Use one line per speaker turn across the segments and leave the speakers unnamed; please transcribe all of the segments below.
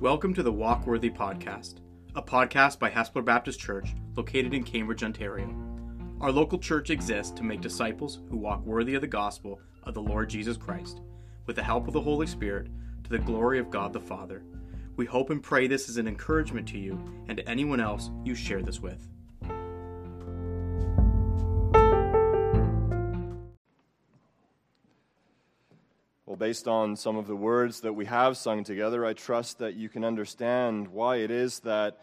Welcome to the Walkworthy Podcast, a podcast by Hespeler Baptist Church located in Cambridge, Ontario. Our local church exists to make disciples who walk worthy of the gospel of the Lord Jesus Christ, with the help of the Holy Spirit, to the glory of God the Father. We hope and pray this is an encouragement to you and to anyone else you share this with.
Well, based on some of the words that we have sung together, I trust that you can understand why it is that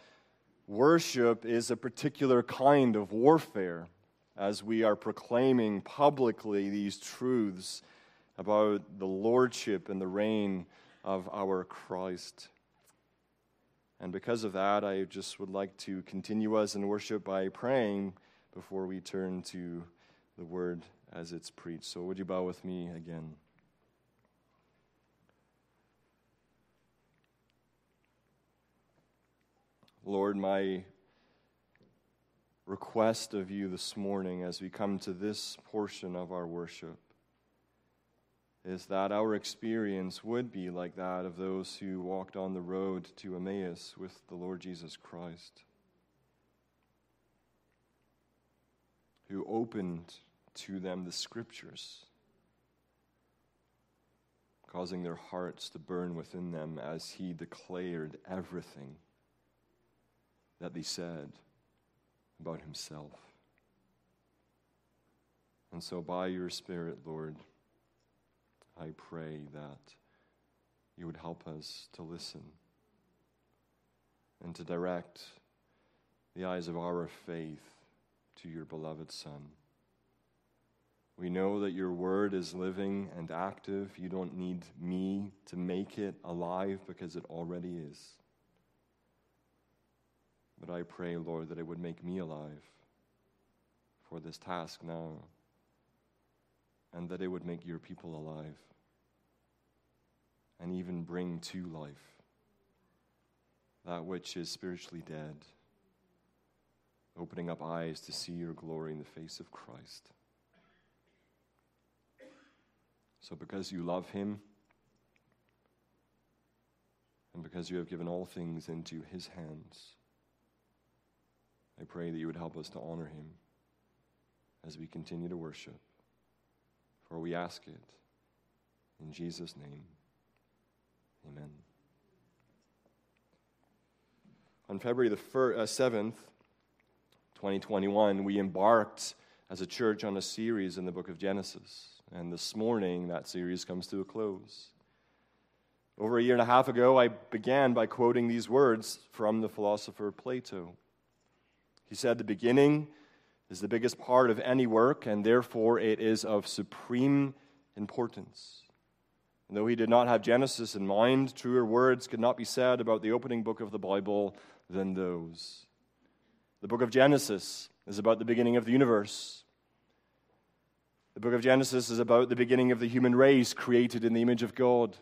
worship is a particular kind of warfare as we are proclaiming publicly these truths about the lordship and the reign of our Christ. And because of that, I just would like to continue us in worship by praying before we turn to the word as it's preached. So, would you bow with me again? Lord, my request of you this morning as we come to this portion of our worship is that our experience would be like that of those who walked on the road to Emmaus with the Lord Jesus Christ, who opened to them the scriptures, causing their hearts to burn within them as he declared everything that they said about himself. And so, by your Spirit, Lord, I pray that you would help us to listen and to direct the eyes of our faith to your beloved Son. We know that your word is living and active. You don't need me to make it alive because it already is. But I pray, Lord, that it would make me alive for this task now, and that it would make your people alive, and even bring to life that which is spiritually dead, opening up eyes to see your glory in the face of Christ. So, because you love him, and because you have given all things into his hands, I pray that you would help us to honor him as we continue to worship. For we ask it in Jesus' name. Amen. On February the 7th, uh, 2021, we embarked as a church on a series in the book of Genesis. And this morning, that series comes to a close. Over a year and a half ago, I began by quoting these words from the philosopher Plato. He said, The beginning is the biggest part of any work, and therefore it is of supreme importance. And though he did not have Genesis in mind, truer words could not be said about the opening book of the Bible than those. The book of Genesis is about the beginning of the universe. The book of Genesis is about the beginning of the human race created in the image of God.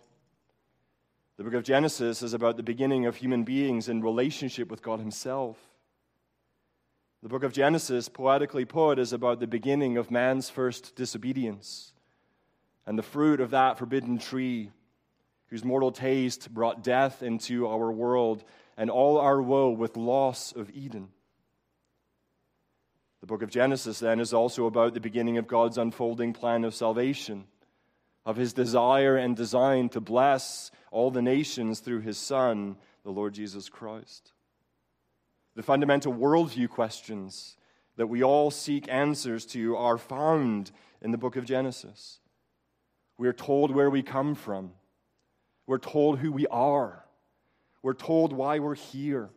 The book of Genesis is about the beginning of human beings in relationship with God Himself. The book of Genesis, poetically put, is about the beginning of man's first disobedience and the fruit of that forbidden tree, whose mortal taste brought death into our world and all our woe with loss of Eden. The book of Genesis, then, is also about the beginning of God's unfolding plan of salvation, of his desire and design to bless all the nations through his Son, the Lord Jesus Christ the fundamental worldview questions that we all seek answers to are found in the book of Genesis. We are told where we come from, we're told who we are, we're told why we're here.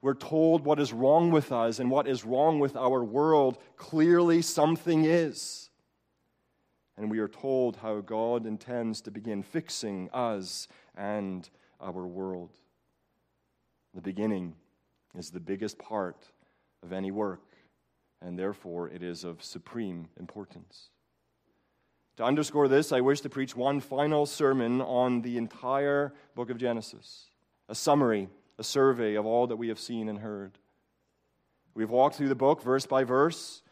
We're told what is wrong with us and what is wrong with our world. Clearly, something is. And we are told how God intends to begin fixing us and our world. The beginning is the biggest part of any work, and therefore it is of supreme importance. To underscore this, I wish to preach one final sermon on the entire book of Genesis a summary, a survey of all that we have seen and heard. We've walked through the book verse by verse.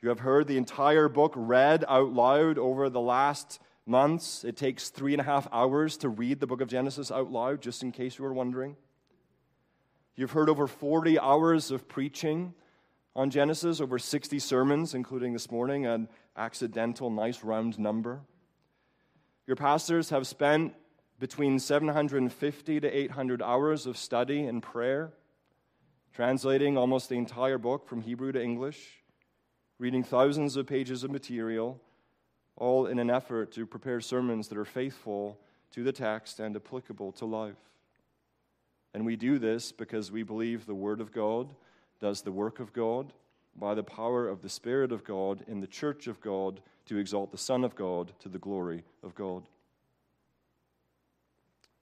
You have heard the entire book read out loud over the last months. It takes three and a half hours to read the book of Genesis out loud, just in case you were wondering. You've heard over 40 hours of preaching on Genesis, over 60 sermons, including this morning, an accidental nice round number. Your pastors have spent between 750 to 800 hours of study and prayer, translating almost the entire book from Hebrew to English, reading thousands of pages of material, all in an effort to prepare sermons that are faithful to the text and applicable to life. And we do this because we believe the Word of God does the work of God by the power of the Spirit of God in the church of God to exalt the Son of God to the glory of God.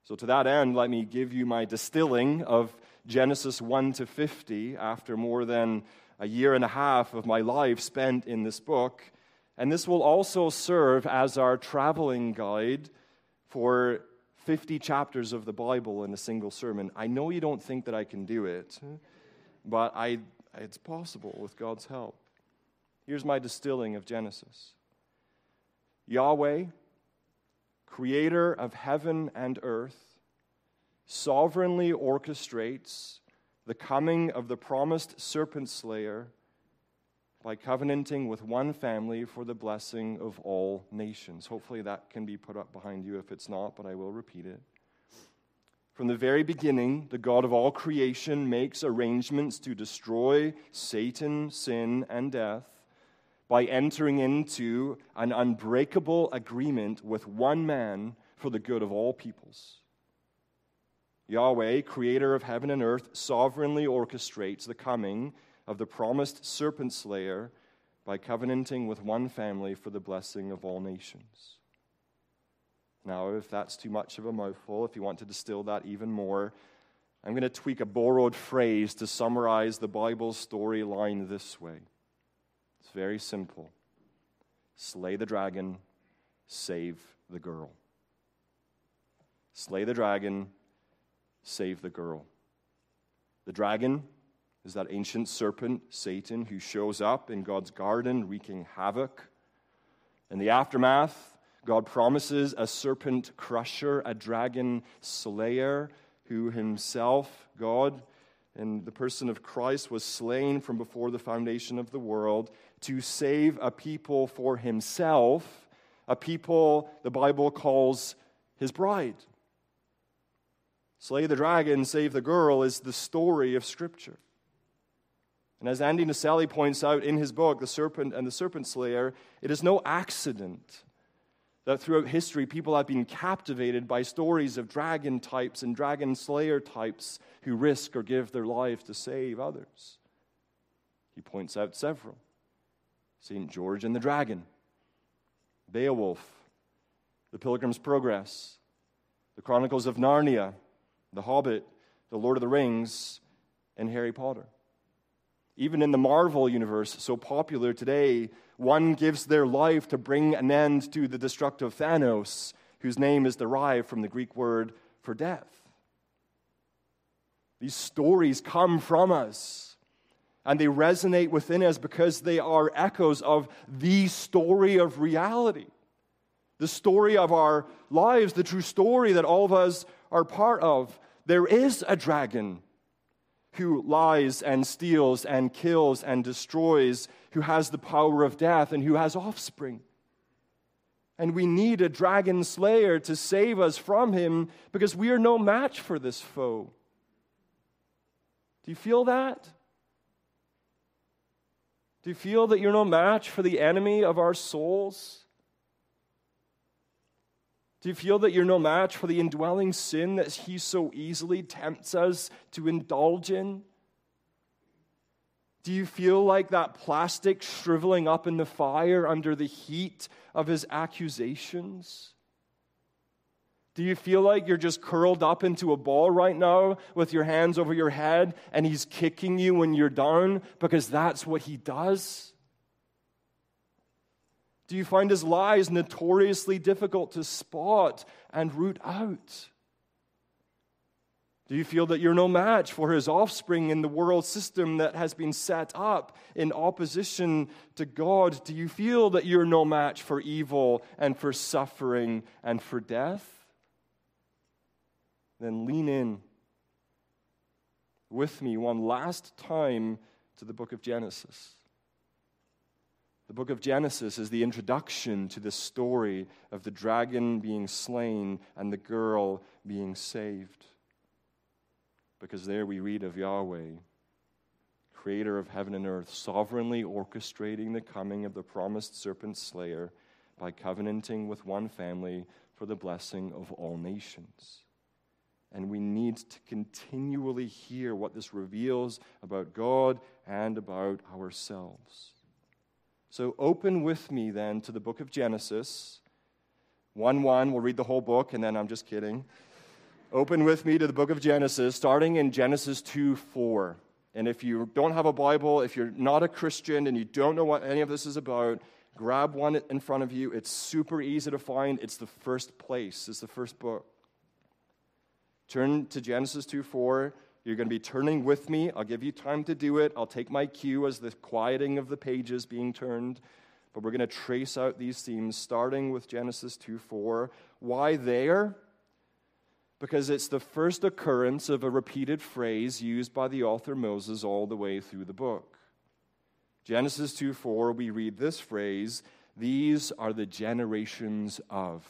So, to that end, let me give you my distilling of Genesis 1 to 50 after more than a year and a half of my life spent in this book. And this will also serve as our traveling guide for 50 chapters of the Bible in a single sermon. I know you don't think that I can do it, but I, it's possible with God's help. Here's my distilling of Genesis Yahweh, creator of heaven and earth, sovereignly orchestrates the coming of the promised serpent slayer by covenanting with one family for the blessing of all nations. Hopefully, that can be put up behind you if it's not, but I will repeat it. From the very beginning, the God of all creation makes arrangements to destroy Satan, sin, and death by entering into an unbreakable agreement with one man for the good of all peoples. Yahweh, creator of heaven and earth, sovereignly orchestrates the coming of the promised serpent slayer by covenanting with one family for the blessing of all nations. Now, if that's too much of a mouthful, if you want to distill that even more, I'm going to tweak a borrowed phrase to summarize the Bible's storyline this way. It's very simple slay the dragon, save the girl. Slay the dragon, save the girl. The dragon is that ancient serpent, Satan, who shows up in God's garden wreaking havoc. In the aftermath, God promises a serpent crusher, a dragon slayer, who himself, God, in the person of Christ, was slain from before the foundation of the world to save a people for himself, a people the Bible calls his bride. Slay the dragon, save the girl is the story of Scripture. And as Andy Naselli points out in his book, The Serpent and the Serpent Slayer, it is no accident that throughout history people have been captivated by stories of dragon types and dragon slayer types who risk or give their lives to save others. He points out several St. George and the Dragon, Beowulf, The Pilgrim's Progress, The Chronicles of Narnia, The Hobbit, The Lord of the Rings, and Harry Potter. Even in the Marvel universe, so popular today, one gives their life to bring an end to the destructive Thanos, whose name is derived from the Greek word for death. These stories come from us, and they resonate within us because they are echoes of the story of reality, the story of our lives, the true story that all of us are part of. There is a dragon who lies and steals and kills and destroys, who has the power of death and who has offspring. And we need a dragon slayer to save us from him because we are no match for this foe. Do you feel that? Do you feel that you're no match for the enemy of our souls? Do you feel that you're no match for the indwelling sin that he so easily tempts us to indulge in? Do you feel like that plastic shriveling up in the fire under the heat of his accusations? Do you feel like you're just curled up into a ball right now with your hands over your head and he's kicking you when you're down because that's what he does? Do you find his lies notoriously difficult to spot and root out? Do you feel that you're no match for his offspring in the world system that has been set up in opposition to God? Do you feel that you're no match for evil and for suffering and for death? Then lean in with me one last time to the book of Genesis. The book of Genesis is the introduction to the story of the dragon being slain and the girl being saved because there we read of Yahweh, creator of heaven and earth, sovereignly orchestrating the coming of the promised serpent slayer by covenanting with one family for the blessing of all nations. And we need to continually hear what this reveals about God and about ourselves. So open with me then to the book of Genesis. 1 1, we'll read the whole book, and then I'm just kidding. Open with me to the book of Genesis, starting in Genesis 2 4. And if you don't have a Bible, if you're not a Christian and you don't know what any of this is about, grab one in front of you. It's super easy to find. It's the first place, it's the first book. Turn to Genesis 2 4. You're going to be turning with me. I'll give you time to do it. I'll take my cue as the quieting of the pages being turned. But we're going to trace out these themes, starting with Genesis 2 4. Why there? because it's the first occurrence of a repeated phrase used by the author Moses all the way through the book. Genesis 2 4, we read this phrase These are the generations of.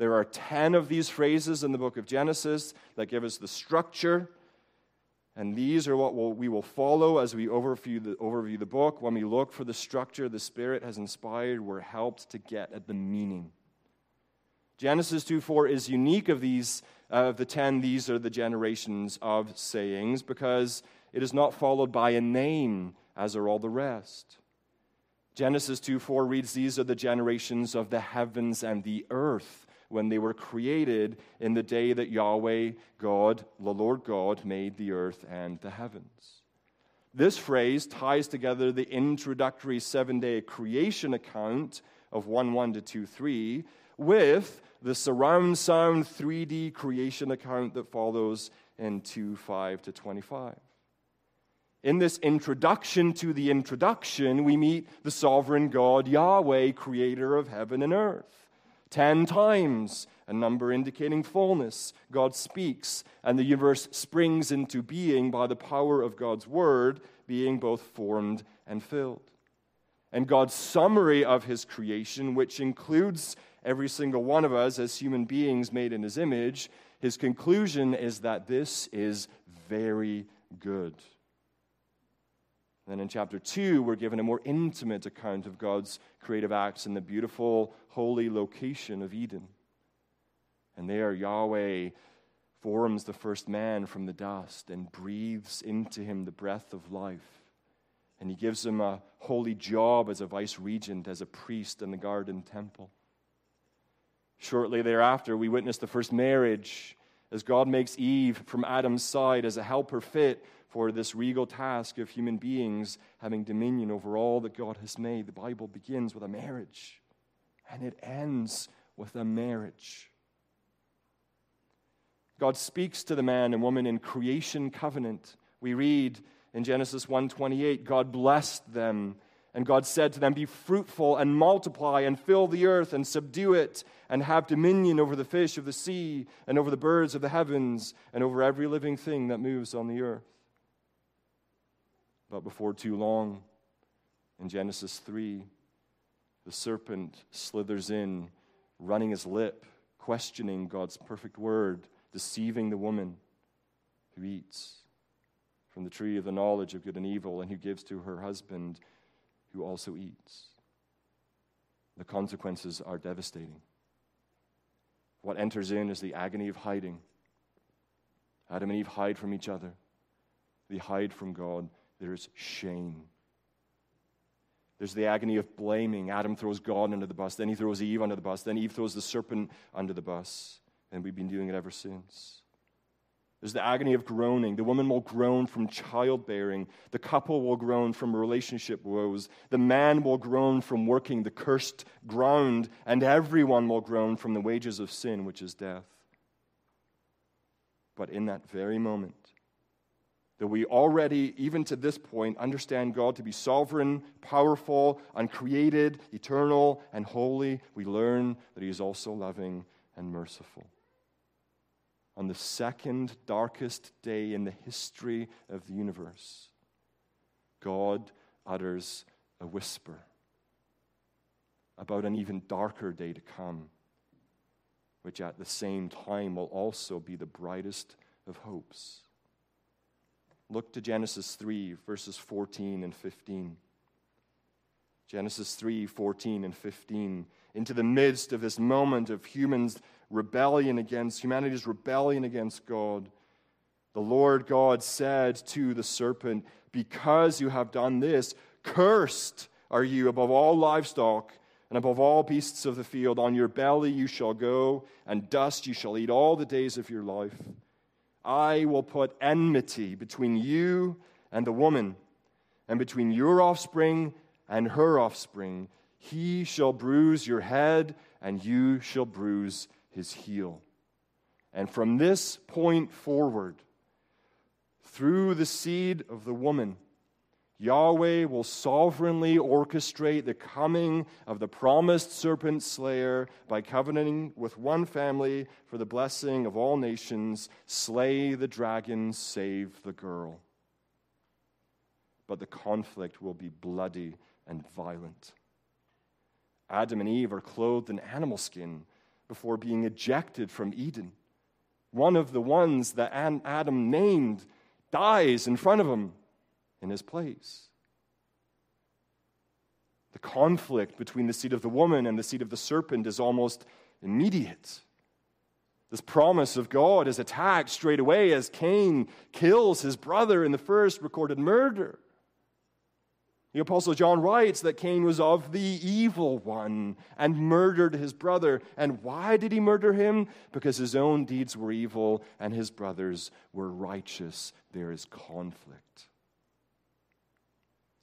There are 10 of these phrases in the book of Genesis that give us the structure. And these are what we'll, we will follow as we overview the, overview the book. When we look for the structure the Spirit has inspired, we're helped to get at the meaning. Genesis 2 4 is unique of these, uh, of the 10, these are the generations of sayings, because it is not followed by a name, as are all the rest. Genesis 2 4 reads, These are the generations of the heavens and the earth when they were created in the day that Yahweh, God, the Lord God, made the earth and the heavens. This phrase ties together the introductory seven day creation account of 1 1 to 2 3 with the surround sound 3D creation account that follows in 2 5 to 25. In this introduction to the introduction, we meet the sovereign God, Yahweh, creator of heaven and earth. Ten times, a number indicating fullness, God speaks, and the universe springs into being by the power of God's word, being both formed and filled. And God's summary of his creation, which includes every single one of us as human beings made in his image, his conclusion is that this is very good. Then in chapter 2, we're given a more intimate account of God's creative acts in the beautiful, holy location of Eden. And there, Yahweh forms the first man from the dust and breathes into him the breath of life. And he gives him a holy job as a vice regent, as a priest in the garden temple. Shortly thereafter, we witness the first marriage as God makes Eve from Adam's side as a helper fit for this regal task of human beings having dominion over all that God has made. The Bible begins with a marriage and it ends with a marriage. God speaks to the man and woman in creation covenant. We read in Genesis 1:28, God blessed them and God said to them, Be fruitful and multiply and fill the earth and subdue it and have dominion over the fish of the sea and over the birds of the heavens and over every living thing that moves on the earth. But before too long, in Genesis 3, the serpent slithers in, running his lip, questioning God's perfect word, deceiving the woman who eats from the tree of the knowledge of good and evil and who gives to her husband who also eats. The consequences are devastating. What enters in is the agony of hiding. Adam and Eve hide from each other, they hide from God. There's shame. There's the agony of blaming. Adam throws God under the bus, then he throws Eve under the bus, then Eve throws the serpent under the bus. And we've been doing it ever since. There's the agony of groaning. The woman will groan from childbearing. The couple will groan from relationship woes. The man will groan from working the cursed ground. And everyone will groan from the wages of sin, which is death. but in that very moment. That we already, even to this point, understand God to be sovereign, powerful, uncreated, eternal, and holy, we learn that He is also loving and merciful. On the second darkest day in the history of the universe, God utters a whisper about an even darker day to come, which at the same time will also be the brightest of hopes. Look to Genesis 3, verses 14 and 15. Genesis 3, 14 and 15. Into the midst of this moment of humans' rebellion against, humanity's rebellion against God, the Lord God said to the serpent, Because you have done this, cursed are you above all livestock and above all beasts of the field. On your belly you shall go, and dust you shall eat all the days of your life. I will put enmity between you and the woman, and between your offspring and her offspring. He shall bruise your head, and you shall bruise his heel. And from this point forward, through the seed of the woman, Yahweh will sovereignly orchestrate the coming of the promised serpent slayer by covenanting with one family for the blessing of all nations. Slay the dragon, save the girl. But the conflict will be bloody and violent. Adam and Eve are clothed in animal skin before being ejected from Eden. One of the ones that Adam named dies in front of him in his place. The conflict between the seed of the woman and the seed of the serpent is almost immediate. This promise of God is attacked straight away as Cain kills his brother in the first recorded murder. The Apostle John writes that Cain was of the evil one and murdered his brother. And why did he murder him? Because his own deeds were evil and his brothers were righteous. There is conflict.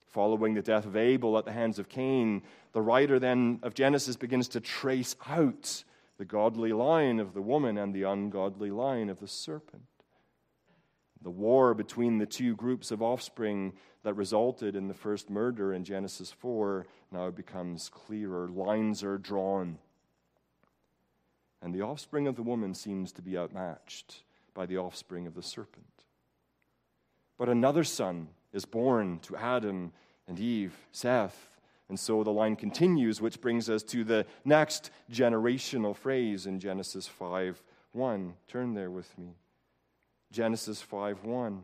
Following the death of Abel at the hands of Cain, the writer then of Genesis begins to trace out the godly line of the woman and the ungodly line of the serpent. The war between the two groups of offspring that resulted in the first murder in Genesis 4 now becomes clearer. Lines are drawn. And the offspring of the woman seems to be outmatched by the offspring of the serpent. But another son is born to Adam and Eve, Seth. And so the line continues, which brings us to the next generational phrase in Genesis 5 1. Turn there with me. Genesis 5 1.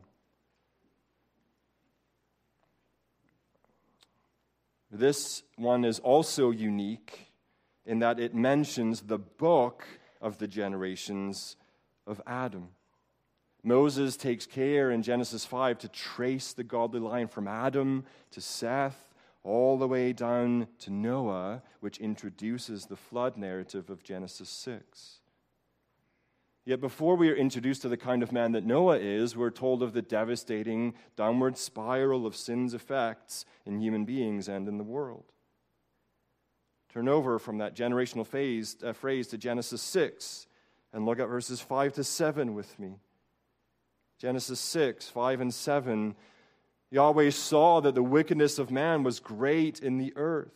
This one is also unique in that it mentions the book of the generations of Adam. Moses takes care in Genesis 5 to trace the godly line from Adam to Seth all the way down to Noah, which introduces the flood narrative of Genesis 6. Yet before we are introduced to the kind of man that Noah is, we're told of the devastating downward spiral of sin's effects in human beings and in the world. Turn over from that generational phase, uh, phrase to Genesis 6 and look at verses 5 to 7 with me. Genesis 6, 5 and 7, Yahweh saw that the wickedness of man was great in the earth,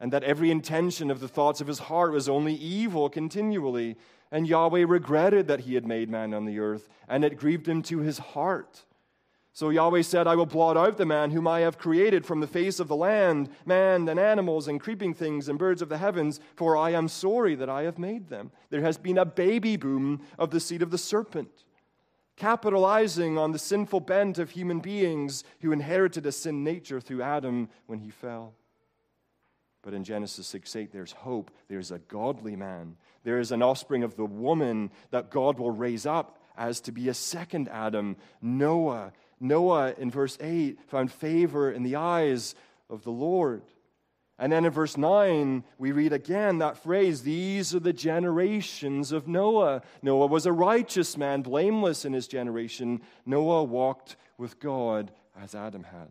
and that every intention of the thoughts of his heart was only evil continually. And Yahweh regretted that he had made man on the earth, and it grieved him to his heart. So Yahweh said, I will blot out the man whom I have created from the face of the land, man and animals and creeping things and birds of the heavens, for I am sorry that I have made them. There has been a baby boom of the seed of the serpent capitalizing on the sinful bent of human beings who inherited a sin nature through Adam when he fell. But in Genesis 6 8, there's hope. There's a godly man. There is an offspring of the woman that God will raise up as to be a second Adam, Noah. Noah, in verse 8, found favor in the eyes of the Lord. And then in verse 9, we read again that phrase These are the generations of Noah. Noah was a righteous man, blameless in his generation. Noah walked with God as Adam had.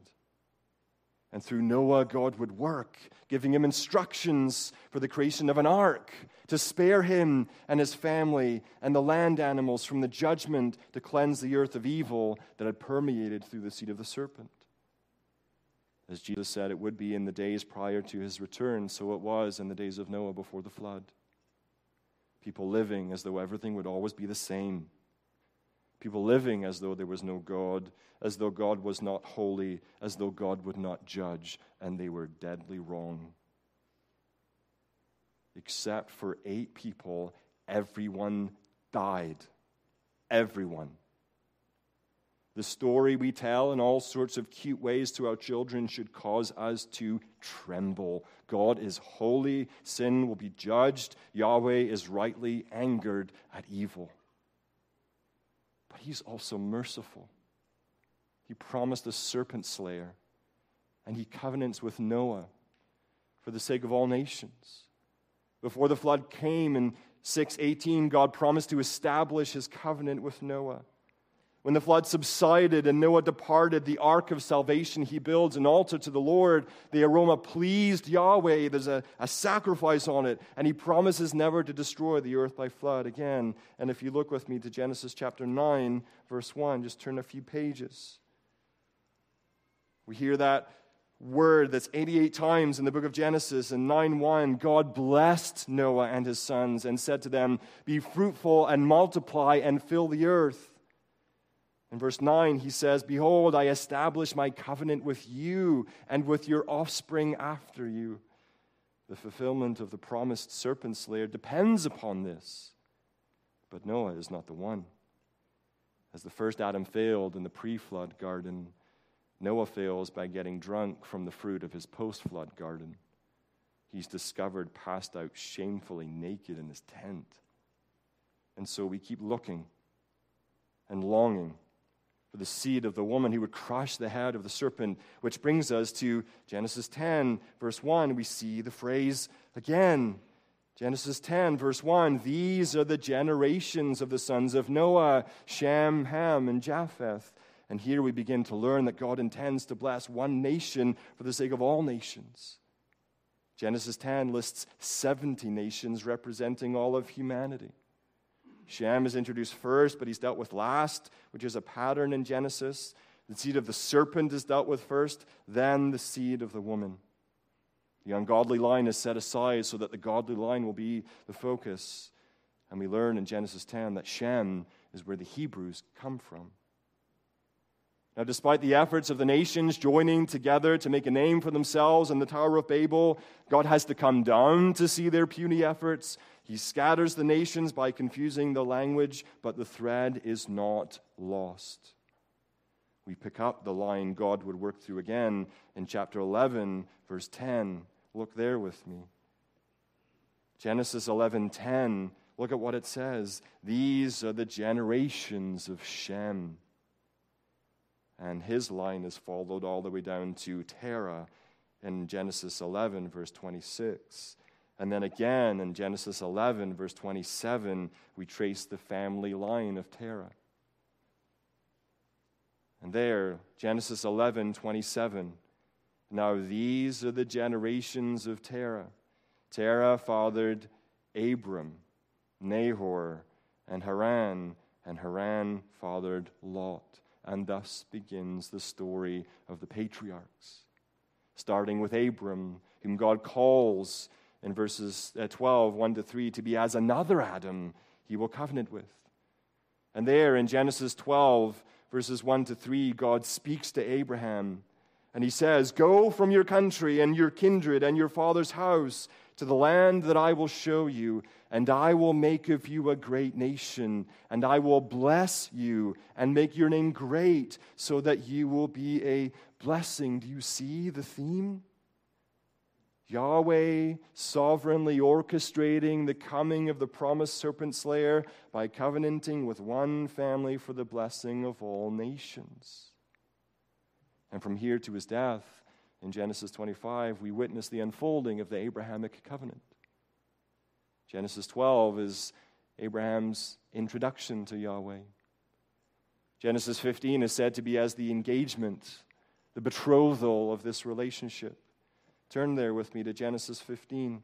And through Noah, God would work, giving him instructions for the creation of an ark to spare him and his family and the land animals from the judgment to cleanse the earth of evil that had permeated through the seed of the serpent. As Jesus said, it would be in the days prior to his return, so it was in the days of Noah before the flood. People living as though everything would always be the same. People living as though there was no God, as though God was not holy, as though God would not judge, and they were deadly wrong. Except for eight people, everyone died. Everyone. The story we tell in all sorts of cute ways to our children should cause us to tremble. God is holy, sin will be judged, Yahweh is rightly angered at evil. He's also merciful. He promised a serpent slayer, and He covenants with Noah for the sake of all nations. Before the flood came in 618, God promised to establish His covenant with Noah. When the flood subsided and Noah departed, the ark of salvation, he builds an altar to the Lord. The aroma pleased Yahweh. There's a, a sacrifice on it. And he promises never to destroy the earth by flood again. And if you look with me to Genesis chapter 9, verse 1, just turn a few pages. We hear that word that's 88 times in the book of Genesis. In 9 1, God blessed Noah and his sons and said to them, Be fruitful and multiply and fill the earth. In verse 9, he says, Behold, I establish my covenant with you and with your offspring after you. The fulfillment of the promised serpent slayer depends upon this. But Noah is not the one. As the first Adam failed in the pre flood garden, Noah fails by getting drunk from the fruit of his post flood garden. He's discovered passed out shamefully naked in his tent. And so we keep looking and longing for the seed of the woman. He would crush the head of the serpent, which brings us to Genesis 10, verse 1. We see the phrase again. Genesis 10, verse 1 These are the generations of the sons of Noah, Shem, Ham, and Japheth. And here we begin to learn that God intends to bless one nation for the sake of all nations. Genesis 10 lists 70 nations representing all of humanity. Shem is introduced first, but he's dealt with last, which is a pattern in Genesis. The seed of the serpent is dealt with first, then the seed of the woman. The ungodly line is set aside so that the godly line will be the focus. And we learn in Genesis 10 that Shem is where the Hebrews come from. Now, despite the efforts of the nations joining together to make a name for themselves in the Tower of Babel, God has to come down to see their puny efforts he scatters the nations by confusing the language, but the thread is not lost. We pick up the line God would work through again in chapter 11, verse 10. Look there with me. Genesis 11:10. Look at what it says. These are the generations of Shem. And his line is followed all the way down to Terah in Genesis 11, verse 26. And then again in Genesis 11, verse 27, we trace the family line of Terah. And there, Genesis 11, 27. Now these are the generations of Terah. Terah fathered Abram, Nahor, and Haran, and Haran fathered Lot. And thus begins the story of the patriarchs. Starting with Abram, whom God calls in verses uh, 12, 1 to 3, to be as another Adam he will covenant with. And there in Genesis 12, verses 1 to 3, God speaks to Abraham and he says, Go from your country and your kindred and your father's house to the land that I will show you, and I will make of you a great nation, and I will bless you and make your name great so that you will be a blessing. Do you see the theme? Yahweh sovereignly orchestrating the coming of the promised serpent slayer by covenanting with one family for the blessing of all nations. And from here to his death, in Genesis 25, we witness the unfolding of the Abrahamic covenant. Genesis 12 is Abraham's introduction to Yahweh. Genesis 15 is said to be as the engagement the betrothal of this relationship. Turn there with me to Genesis 15.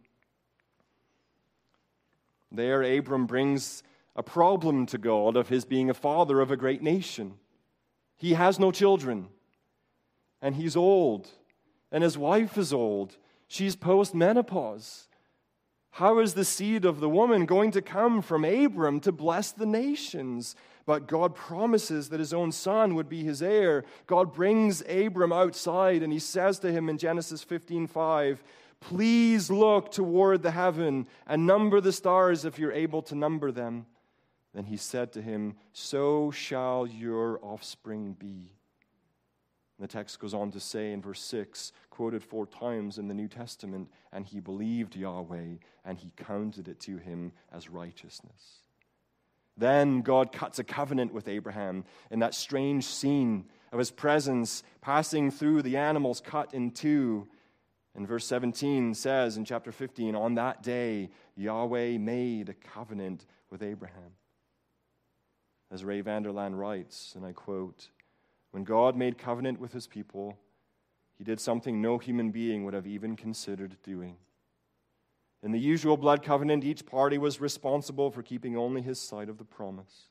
There, Abram brings a problem to God of his being a father of a great nation. He has no children, and he's old, and his wife is old. She's post menopause. How is the seed of the woman going to come from Abram to bless the nations? But God promises that his own son would be his heir. God brings Abram outside and he says to him in Genesis 15 5, Please look toward the heaven and number the stars if you're able to number them. Then he said to him, So shall your offspring be. The text goes on to say in verse 6, quoted four times in the New Testament, and he believed Yahweh, and he counted it to him as righteousness. Then God cuts a covenant with Abraham in that strange scene of his presence passing through the animals cut in two. And verse 17 says in chapter 15, On that day, Yahweh made a covenant with Abraham. As Ray Vander Laan writes, and I quote, When God made covenant with his people, he did something no human being would have even considered doing. In the usual blood covenant, each party was responsible for keeping only his side of the promise.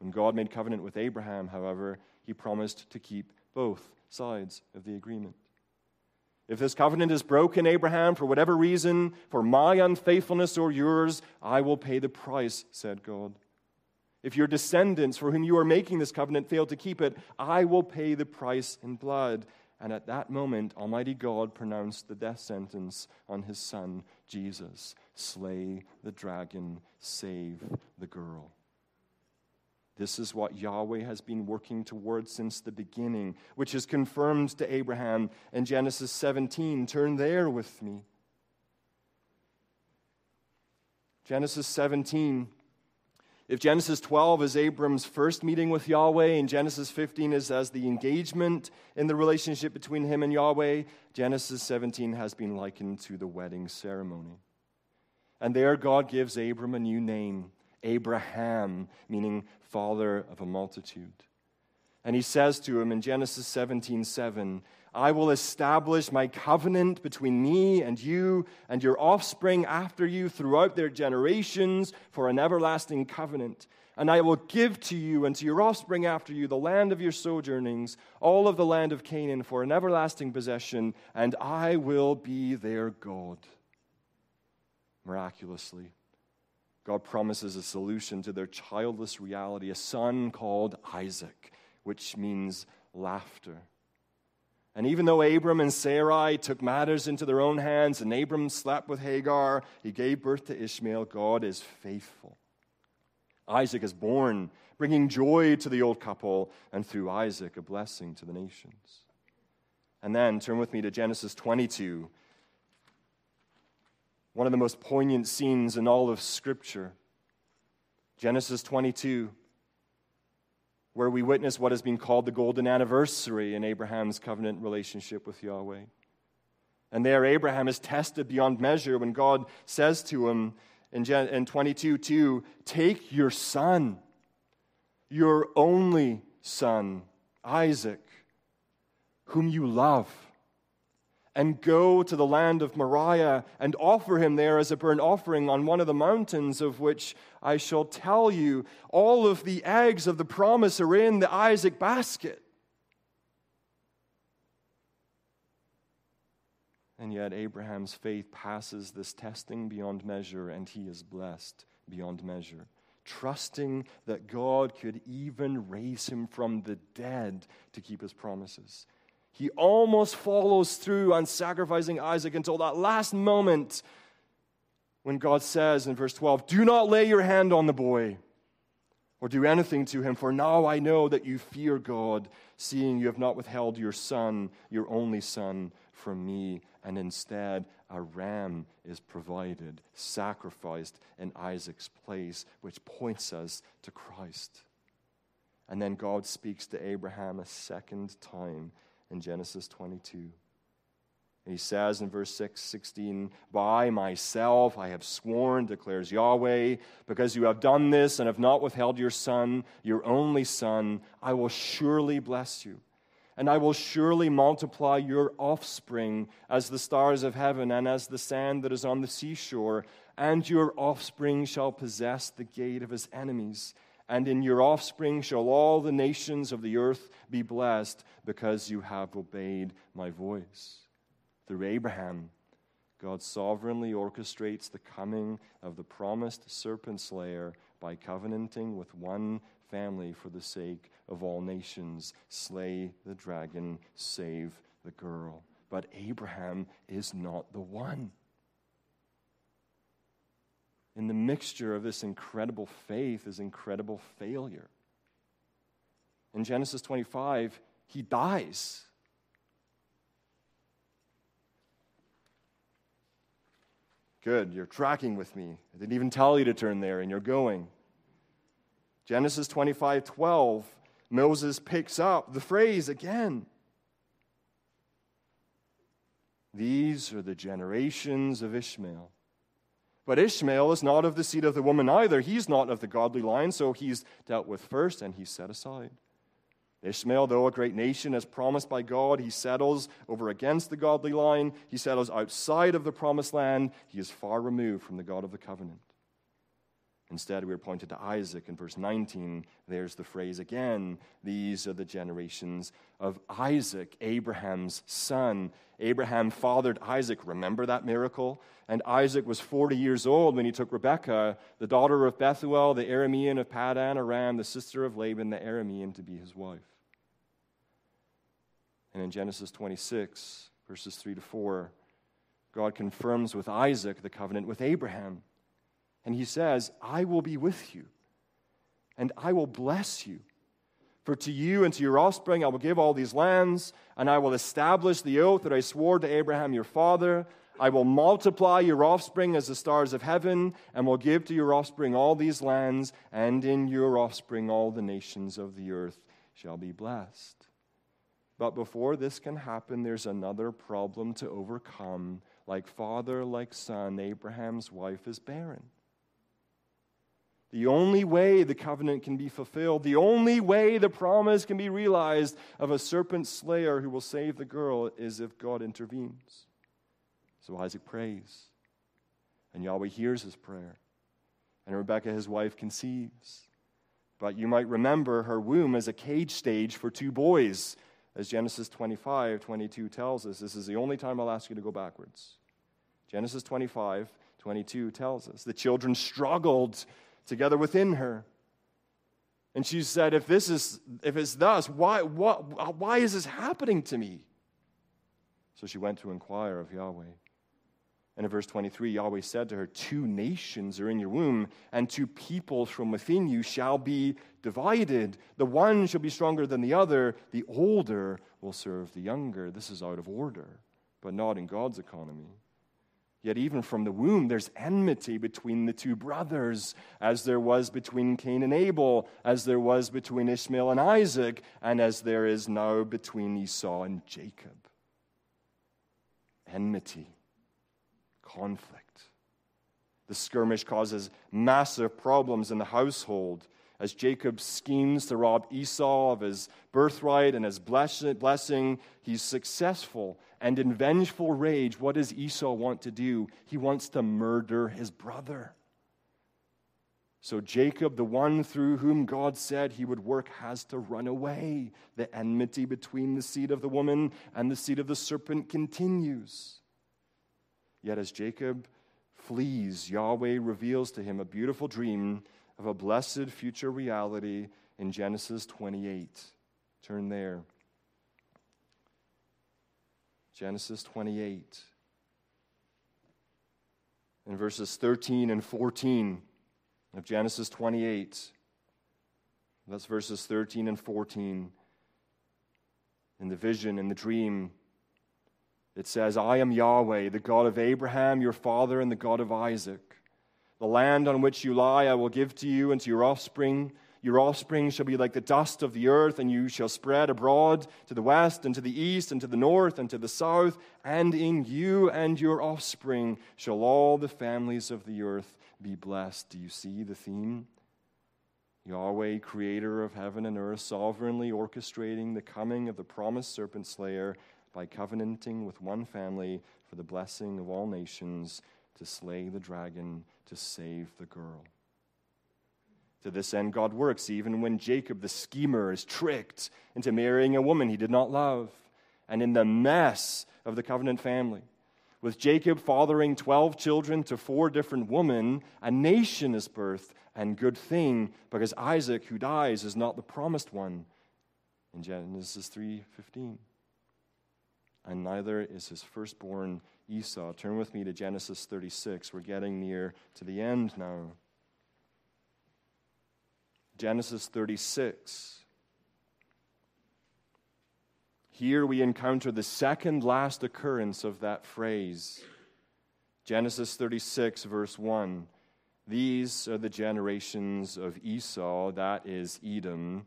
When God made covenant with Abraham, however, he promised to keep both sides of the agreement. If this covenant is broken, Abraham, for whatever reason, for my unfaithfulness or yours, I will pay the price, said God. If your descendants, for whom you are making this covenant, fail to keep it, I will pay the price in blood. And at that moment, Almighty God pronounced the death sentence on his son, Jesus Slay the dragon, save the girl. This is what Yahweh has been working towards since the beginning, which is confirmed to Abraham in Genesis 17. Turn there with me. Genesis 17 if Genesis 12 is Abram's first meeting with Yahweh and Genesis 15 is as the engagement in the relationship between him and Yahweh, Genesis 17 has been likened to the wedding ceremony. And there God gives Abram a new name, Abraham, meaning father of a multitude. And he says to him in Genesis 17 7, I will establish my covenant between me and you and your offspring after you throughout their generations for an everlasting covenant. And I will give to you and to your offspring after you the land of your sojournings, all of the land of Canaan for an everlasting possession, and I will be their God. Miraculously, God promises a solution to their childless reality, a son called Isaac, which means laughter. And even though Abram and Sarai took matters into their own hands and Abram slept with Hagar, he gave birth to Ishmael, God is faithful. Isaac is born, bringing joy to the old couple, and through Isaac, a blessing to the nations. And then turn with me to Genesis 22, one of the most poignant scenes in all of Scripture. Genesis 22 where we witness what has been called the golden anniversary in Abraham's covenant relationship with Yahweh. And there, Abraham is tested beyond measure when God says to him in, in 22 2, Take your son, your only son, Isaac, whom you love and go to the land of Moriah and offer him there as a burnt offering on one of the mountains of which I shall tell you. All of the eggs of the promise are in the Isaac basket. And yet, Abraham's faith passes this testing beyond measure, and he is blessed beyond measure, trusting that God could even raise him from the dead to keep his promises. He almost follows through on sacrificing Isaac until that last moment when God says in verse 12, Do not lay your hand on the boy or do anything to him, for now I know that you fear God, seeing you have not withheld your son, your only son, from me, and instead a ram is provided, sacrificed in Isaac's place, which points us to Christ. And then God speaks to Abraham a second time in Genesis 22. he says in verse 6, 16, By myself I have sworn, declares Yahweh, because you have done this and have not withheld your son, your only son, I will surely bless you. and I will surely multiply your offspring as the stars of heaven and as the sand that is on the seashore. And your offspring shall possess the gate of his enemies. And in your offspring shall all the nations of the earth be blessed, because you have obeyed my voice. Through Abraham, God sovereignly orchestrates the coming of the promised serpent slayer by covenanting with one family for the sake of all nations. Slay the dragon, save the girl. But Abraham is not the one. In the mixture of this incredible faith is incredible failure. In Genesis 25, he dies. Good, you're tracking with me. I didn't even tell you to turn there, and you're going. Genesis 25 12, Moses picks up the phrase again. These are the generations of Ishmael. But Ishmael is not of the seed of the woman either. He's not of the godly line, so he's dealt with first and he's set aside. Ishmael, though a great nation as promised by God, he settles over against the godly line. He settles outside of the promised land. He is far removed from the God of the covenant. Instead, we are pointed to Isaac in verse 19. There's the phrase again. These are the generations of Isaac, Abraham's son. Abraham fathered Isaac. Remember that miracle? And Isaac was 40 years old when he took Rebekah, the daughter of Bethuel, the Aramean of Paddan Aram, the sister of Laban, the Aramean, to be his wife. And in Genesis 26, verses 3 to 4, God confirms with Isaac the covenant with Abraham. And he says, I will be with you, and I will bless you. For to you and to your offspring I will give all these lands, and I will establish the oath that I swore to Abraham your father. I will multiply your offspring as the stars of heaven, and will give to your offspring all these lands, and in your offspring all the nations of the earth shall be blessed. But before this can happen, there's another problem to overcome. Like father, like son, Abraham's wife is barren. The only way the covenant can be fulfilled, the only way the promise can be realized of a serpent slayer who will save the girl is if God intervenes. So Isaac prays, and Yahweh hears his prayer, and Rebekah, his wife, conceives. But you might remember her womb as a cage stage for two boys, as Genesis 25 22 tells us. This is the only time I'll ask you to go backwards. Genesis 25 22 tells us the children struggled together within her. And she said, If this is if it's thus, why, what, why is this happening to me? So she went to inquire of Yahweh. And in verse 23, Yahweh said to her, Two nations are in your womb, and two peoples from within you shall be divided. The one shall be stronger than the other, the older will serve the younger. This is out of order, but not in God's economy. Yet, even from the womb, there's enmity between the two brothers, as there was between Cain and Abel, as there was between Ishmael and Isaac, and as there is now between Esau and Jacob. Enmity, conflict. The skirmish causes massive problems in the household as Jacob schemes to rob Esau of his birthright and his blessing. He's successful and in vengeful rage, what does Esau want to do? He wants to murder his brother. So, Jacob, the one through whom God said he would work, has to run away. The enmity between the seed of the woman and the seed of the serpent continues. Yet, as Jacob flees, Yahweh reveals to him a beautiful dream of a blessed future reality in Genesis 28. Turn there. Genesis 28. In verses 13 and 14 of Genesis 28, that's verses 13 and 14. In the vision, in the dream, it says, I am Yahweh, the God of Abraham, your father, and the God of Isaac. The land on which you lie I will give to you and to your offspring your offspring shall be like the dust of the earth, and you shall spread abroad to the west and to the east and to the north and to the south. And in you and your offspring shall all the families of the earth be blessed. Do you see the theme? Yahweh, creator of heaven and earth, sovereignly orchestrating the coming of the promised serpent slayer by covenanting with one family for the blessing of all nations to slay the dragon, to save the girl. To this end, God works even when Jacob, the schemer, is tricked into marrying a woman he did not love, and in the mess of the covenant family. With Jacob fathering 12 children to four different women, a nation is birthed, and good thing, because Isaac, who dies, is not the promised one in Genesis 3:15. And neither is his firstborn Esau. Turn with me to Genesis 36. We're getting near to the end now. Genesis 36. Here we encounter the second last occurrence of that phrase. Genesis 36, verse 1. These are the generations of Esau, that is Edom.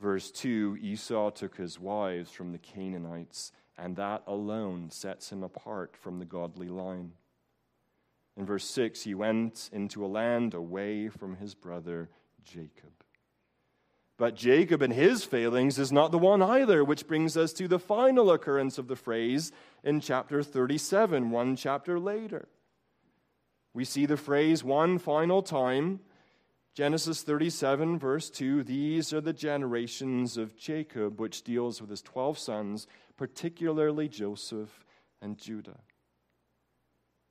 Verse 2 Esau took his wives from the Canaanites, and that alone sets him apart from the godly line. In verse 6, he went into a land away from his brother Jacob. But Jacob and his failings is not the one either, which brings us to the final occurrence of the phrase in chapter 37, one chapter later. We see the phrase one final time. Genesis 37, verse 2 These are the generations of Jacob, which deals with his 12 sons, particularly Joseph and Judah.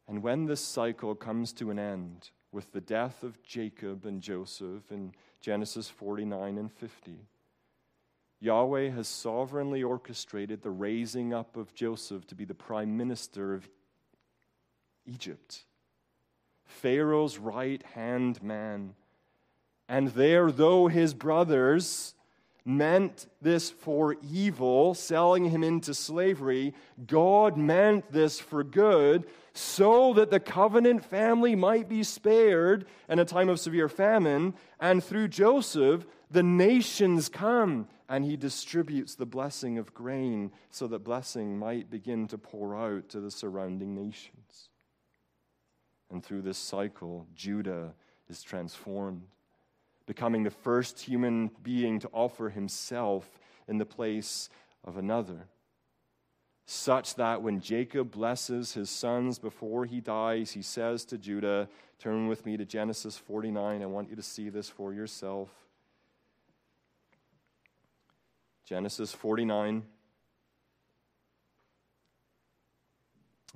And when this cycle comes to an end with the death of Jacob and Joseph in Genesis 49 and 50. Yahweh has sovereignly orchestrated the raising up of Joseph to be the prime minister of Egypt, Pharaoh's right hand man. And there, though his brothers meant this for evil, selling him into slavery, God meant this for good so that the covenant family might be spared in a time of severe famine. And through Joseph, the nations come and he distributes the blessing of grain so that blessing might begin to pour out to the surrounding nations. And through this cycle, Judah is transformed, becoming the first human being to offer himself in the place of another such that when Jacob blesses his sons before he dies, he says to Judah, Turn with me to Genesis 49. I want you to see this for yourself. Genesis 49.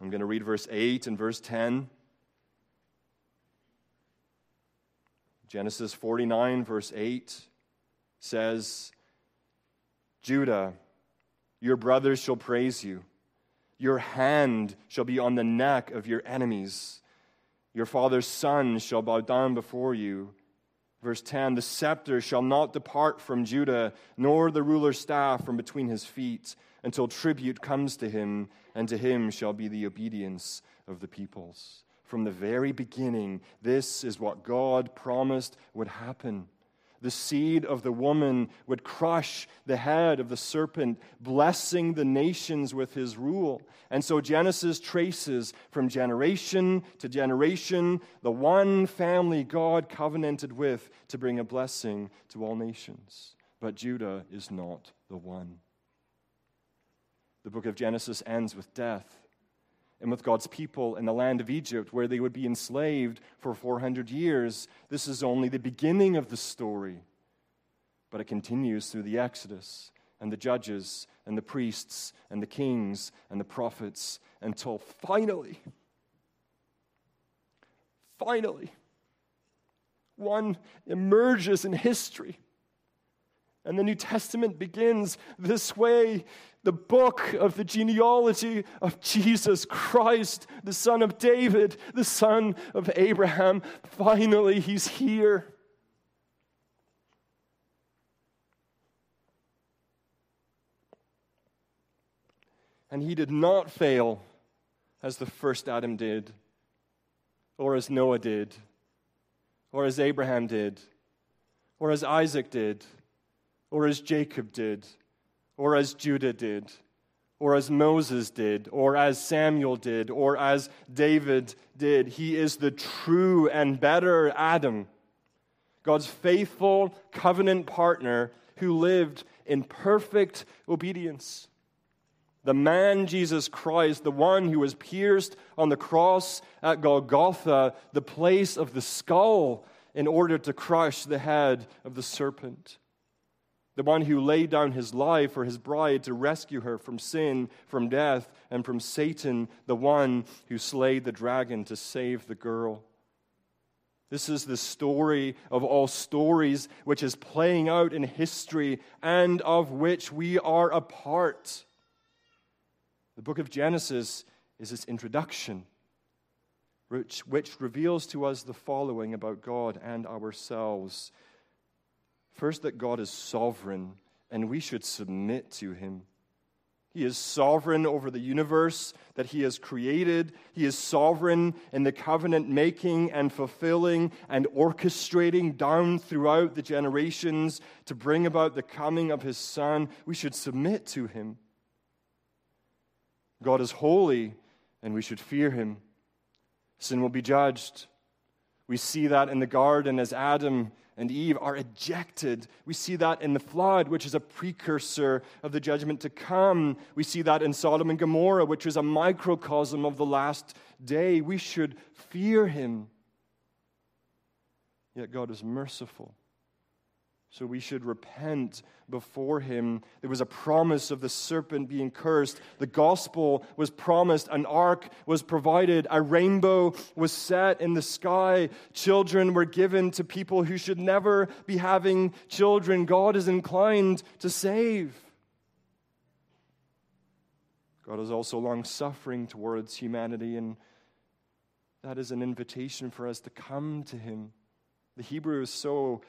I'm going to read verse 8 and verse 10. Genesis 49, verse 8 says, Judah, your brothers shall praise you. Your hand shall be on the neck of your enemies. Your father's son shall bow down before you. Verse 10 The scepter shall not depart from Judah, nor the ruler's staff from between his feet, until tribute comes to him, and to him shall be the obedience of the peoples. From the very beginning, this is what God promised would happen the seed of the woman would crush the head of the serpent, blessing the nations with his rule. And so Genesis traces from generation to generation the one family God covenanted with to bring a blessing to all nations. But Judah is not the one. The book of Genesis ends with death and with God's people in the land of Egypt, where they would be enslaved for 400 years. This is only the beginning of the story, but it continues through the Exodus and the judges and the priests and the kings and the prophets until finally, finally, one emerges in history. And the New Testament begins this way the book of the genealogy of Jesus Christ, the son of David, the son of Abraham. Finally, he's here. And he did not fail as the first Adam did, or as Noah did, or as Abraham did, or as Isaac did, or as Jacob did or as Judah did, or as Moses did, or as Samuel did, or as David did. He is the true and better Adam, God's faithful covenant partner who lived in perfect obedience. The man Jesus Christ, the one who was pierced on the cross at Golgotha, the place of the skull, in order to crush the head of the serpent. The one who laid down his life for his bride to rescue her from sin, from death, and from Satan, the one who slayed the dragon to save the girl. This is the story of all stories which is playing out in history and of which we are a part. The book of Genesis is its introduction, which, which reveals to us the following about God and ourselves. First, that God is sovereign and we should submit to him. He is sovereign over the universe that He has created. He is sovereign in the covenant making and fulfilling and orchestrating down throughout the generations to bring about the coming of His Son. We should submit to Him. God is holy, and we should fear Him. Sin will be judged. We see that in the garden as Adam and Eve are ejected. We see that in the flood, which is a precursor of the judgment to come. We see that in Sodom and Gomorrah, which is a microcosm of the last day. We should fear him. Yet God is merciful. So we should repent before him. There was a promise of the serpent being cursed. The gospel was promised. An ark was provided. A rainbow was set in the sky. Children were given to people who should never be having children. God is inclined to save. God is also long suffering towards humanity, and that is an invitation for us to come to him. The Hebrew is so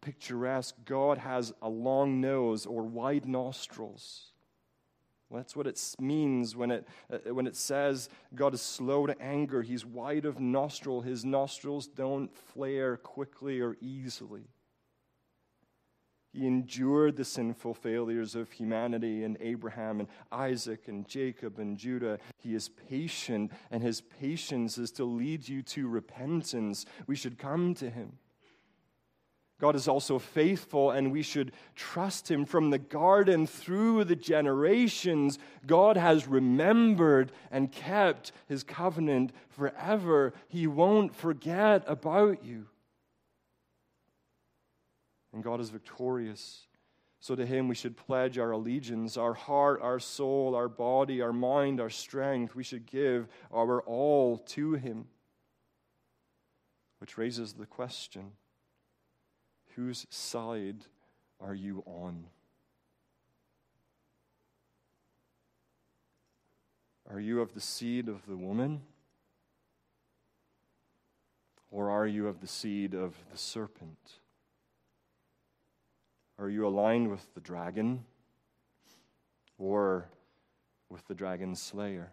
picturesque. God has a long nose or wide nostrils. that's what it means when it, uh, when it says God is slow to anger. He's wide of nostril. His nostrils don't flare quickly or easily. He endured the sinful failures of humanity and Abraham and Isaac and Jacob and Judah. He is patient, and his patience is to lead you to repentance. We should come to him. God is also faithful, and we should trust Him from the garden through the generations. God has remembered and kept His covenant forever. He won't forget about you. And God is victorious. So to Him we should pledge our allegiance, our heart, our soul, our body, our mind, our strength. We should give our all to Him. Which raises the question Whose side are you on? Are you of the seed of the woman? Or are you of the seed of the serpent? Are you aligned with the dragon or with the dragon slayer?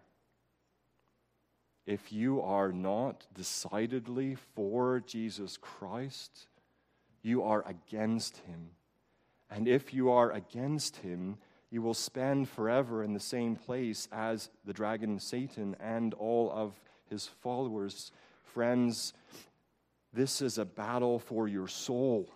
If you are not decidedly for Jesus Christ, you are against him. And if you are against him, you will spend forever in the same place as the dragon Satan and all of his followers. Friends, this is a battle for your soul.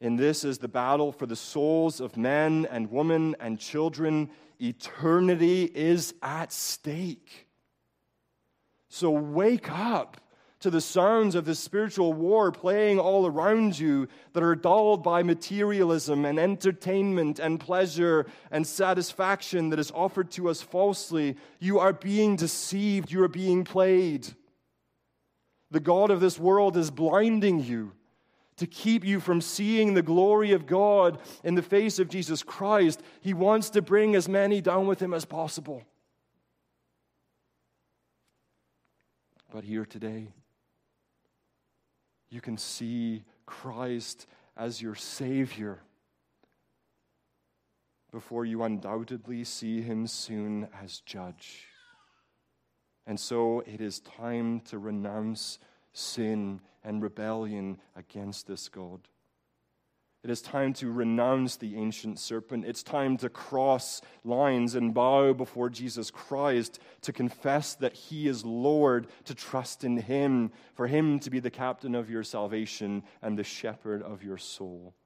And this is the battle for the souls of men and women and children. Eternity is at stake. So wake up to the sounds of this spiritual war playing all around you that are dulled by materialism and entertainment and pleasure and satisfaction that is offered to us falsely, you are being deceived, you are being played. The God of this world is blinding you to keep you from seeing the glory of God in the face of Jesus Christ. He wants to bring as many down with him as possible. But here today, you can see Christ as your Savior before you undoubtedly see Him soon as Judge. And so it is time to renounce sin and rebellion against this God. It is time to renounce the ancient serpent. It's time to cross lines and bow before Jesus Christ, to confess that He is Lord, to trust in Him, for Him to be the captain of your salvation and the shepherd of your soul.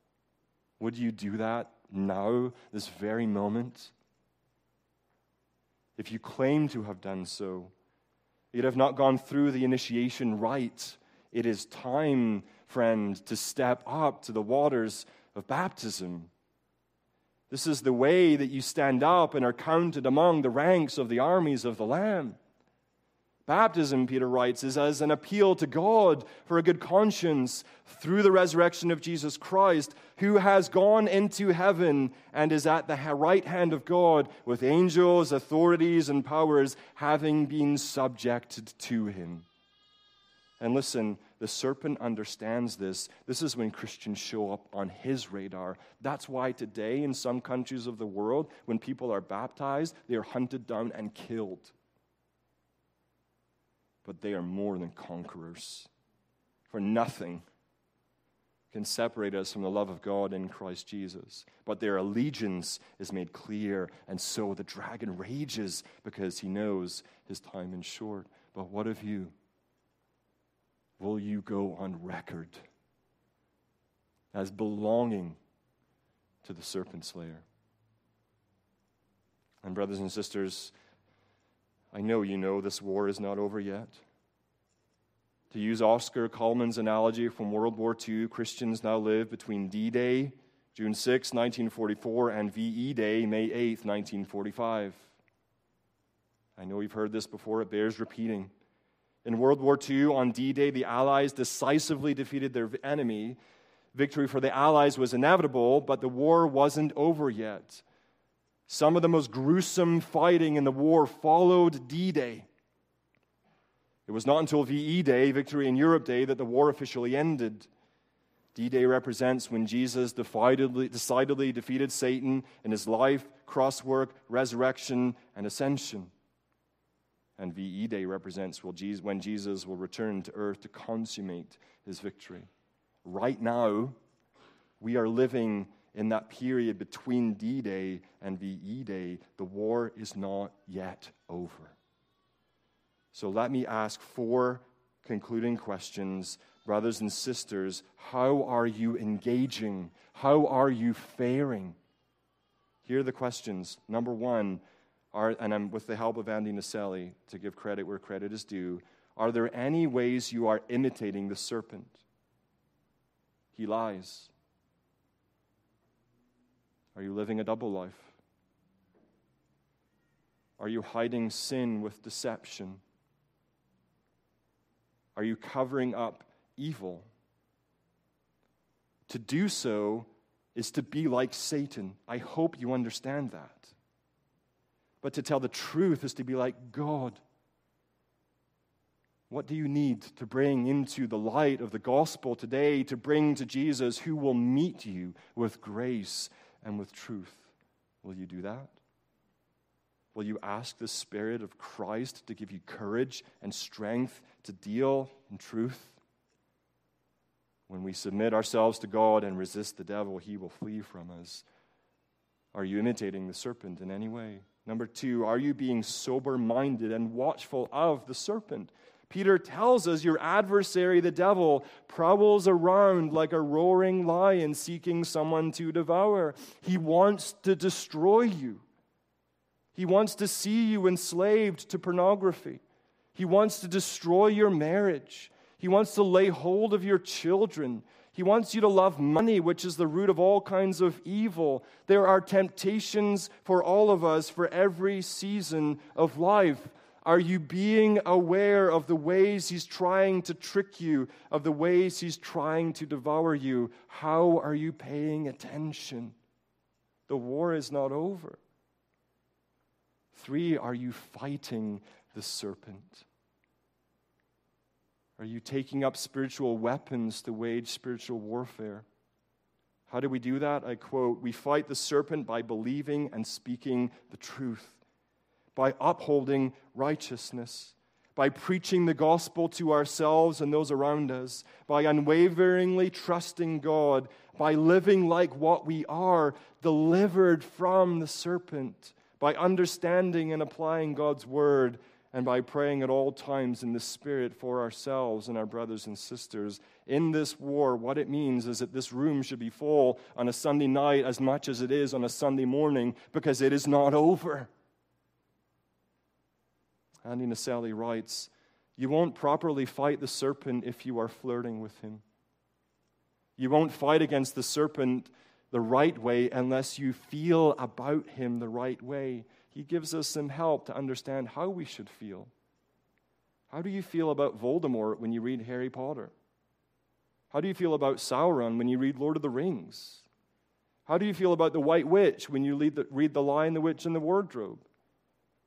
Would you do that now, this very moment? If you claim to have done so, yet have not gone through the initiation rite, it is time friend, to step up to the waters of baptism. This is the way that you stand up and are counted among the ranks of the armies of the Lamb. Baptism, Peter writes, is as an appeal to God for a good conscience through the resurrection of Jesus Christ, who has gone into heaven and is at the right hand of God with angels, authorities, and powers having been subjected to him. And listen, the serpent understands this. This is when Christians show up on his radar. That's why today, in some countries of the world, when people are baptized, they are hunted down and killed. But they are more than conquerors. For nothing can separate us from the love of God in Christ Jesus. But their allegiance is made clear, and so the dragon rages because he knows his time is short. But what of you? Will you go on record as belonging to the serpent slayer? And, brothers and sisters, I know you know this war is not over yet. To use Oscar Cullmann's analogy from World War II, Christians now live between D Day, June 6, 1944, and VE Day, May 8, 1945. I know you've heard this before, it bears repeating. In World War II, on D Day, the Allies decisively defeated their enemy. Victory for the Allies was inevitable, but the war wasn't over yet. Some of the most gruesome fighting in the war followed D Day. It was not until VE Day, Victory in Europe Day, that the war officially ended. D Day represents when Jesus decidedly, decidedly defeated Satan in his life, cross work, resurrection, and ascension. And VE Day represents when Jesus will return to earth to consummate his victory. Right now, we are living in that period between D Day and VE Day. The war is not yet over. So let me ask four concluding questions. Brothers and sisters, how are you engaging? How are you faring? Here are the questions. Number one, are, and I'm with the help of Andy Naselli to give credit where credit is due, are there any ways you are imitating the serpent? He lies. Are you living a double life? Are you hiding sin with deception? Are you covering up evil? To do so is to be like Satan. I hope you understand that. But to tell the truth is to be like God. What do you need to bring into the light of the gospel today to bring to Jesus who will meet you with grace and with truth? Will you do that? Will you ask the Spirit of Christ to give you courage and strength to deal in truth? When we submit ourselves to God and resist the devil, he will flee from us. Are you imitating the serpent in any way? Number two, are you being sober minded and watchful of the serpent? Peter tells us your adversary, the devil, prowls around like a roaring lion seeking someone to devour. He wants to destroy you. He wants to see you enslaved to pornography. He wants to destroy your marriage. He wants to lay hold of your children. He wants you to love money, which is the root of all kinds of evil. There are temptations for all of us for every season of life. Are you being aware of the ways he's trying to trick you, of the ways he's trying to devour you? How are you paying attention? The war is not over. Three, are you fighting the serpent? Are you taking up spiritual weapons to wage spiritual warfare? How do we do that? I quote We fight the serpent by believing and speaking the truth, by upholding righteousness, by preaching the gospel to ourselves and those around us, by unwaveringly trusting God, by living like what we are, delivered from the serpent, by understanding and applying God's word, and by praying at all times in the Spirit for ourselves and our brothers and sisters. In this war, what it means is that this room should be full on a Sunday night as much as it is on a Sunday morning because it is not over. Andy Naselli writes, You won't properly fight the serpent if you are flirting with him. You won't fight against the serpent the right way unless you feel about him the right way he gives us some help to understand how we should feel. How do you feel about Voldemort when you read Harry Potter? How do you feel about Sauron when you read Lord of the Rings? How do you feel about the White Witch when you read the, read the Lion, the Witch, and the Wardrobe?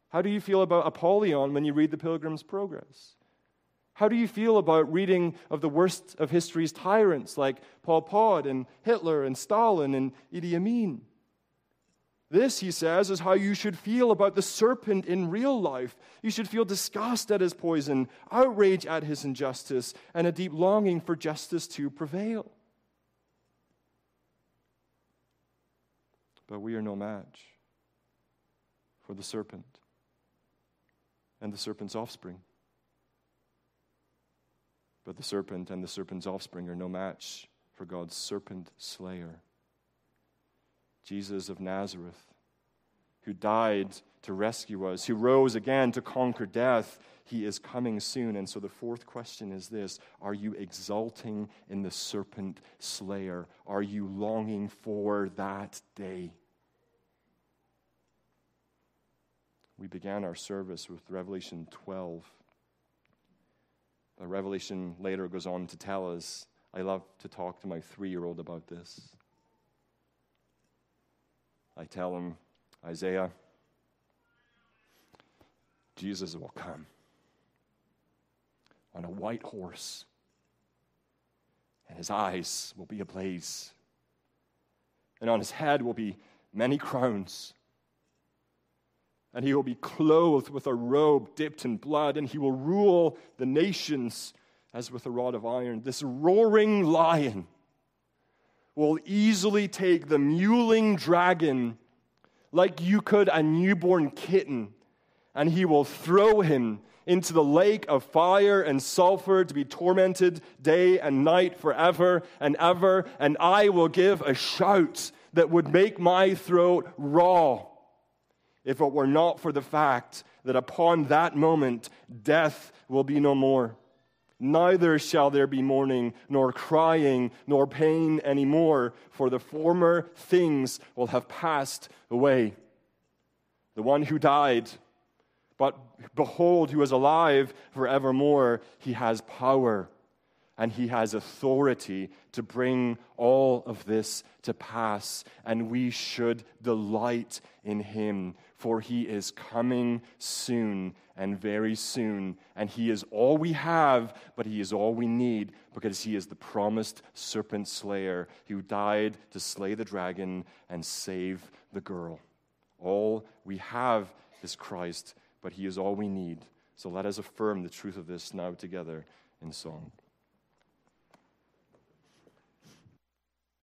How do you feel about Apollyon when you read The Pilgrim's Progress? How do you feel about reading of the worst of history's tyrants like Pol Pot and Hitler and Stalin and Idi Amin? This, he says, is how you should feel about the serpent in real life. You should feel disgust at his poison, outrage at his injustice, and a deep longing for justice to prevail. But we are no match for the serpent and the serpent's offspring. But the serpent and the serpent's offspring are no match for God's serpent slayer. Jesus of Nazareth, who died to rescue us, who rose again to conquer death. He is coming soon. And so the fourth question is this Are you exulting in the serpent slayer? Are you longing for that day? We began our service with Revelation 12. But Revelation later goes on to tell us I love to talk to my three year old about this. I tell him, Isaiah, Jesus will come on a white horse, and his eyes will be ablaze, and on his head will be many crowns. And he will be clothed with a robe dipped in blood, and he will rule the nations as with a rod of iron. This roaring lion will easily take the mewling dragon like you could a newborn kitten, and he will throw him into the lake of fire and sulfur to be tormented day and night forever and ever. And I will give a shout that would make my throat raw if it were not for the fact that upon that moment death will be no more. Neither shall there be mourning, nor crying, nor pain any more, for the former things will have passed away. The one who died, but behold, who is alive forevermore, he has power and he has authority to bring all of this to pass. And we should delight in him, for he is coming soon and very soon. And he is all we have, but he is all we need because he is the promised serpent slayer who died to slay the dragon and save the girl. All we have is Christ, but he is all we need. So let us affirm the truth of this now together in song.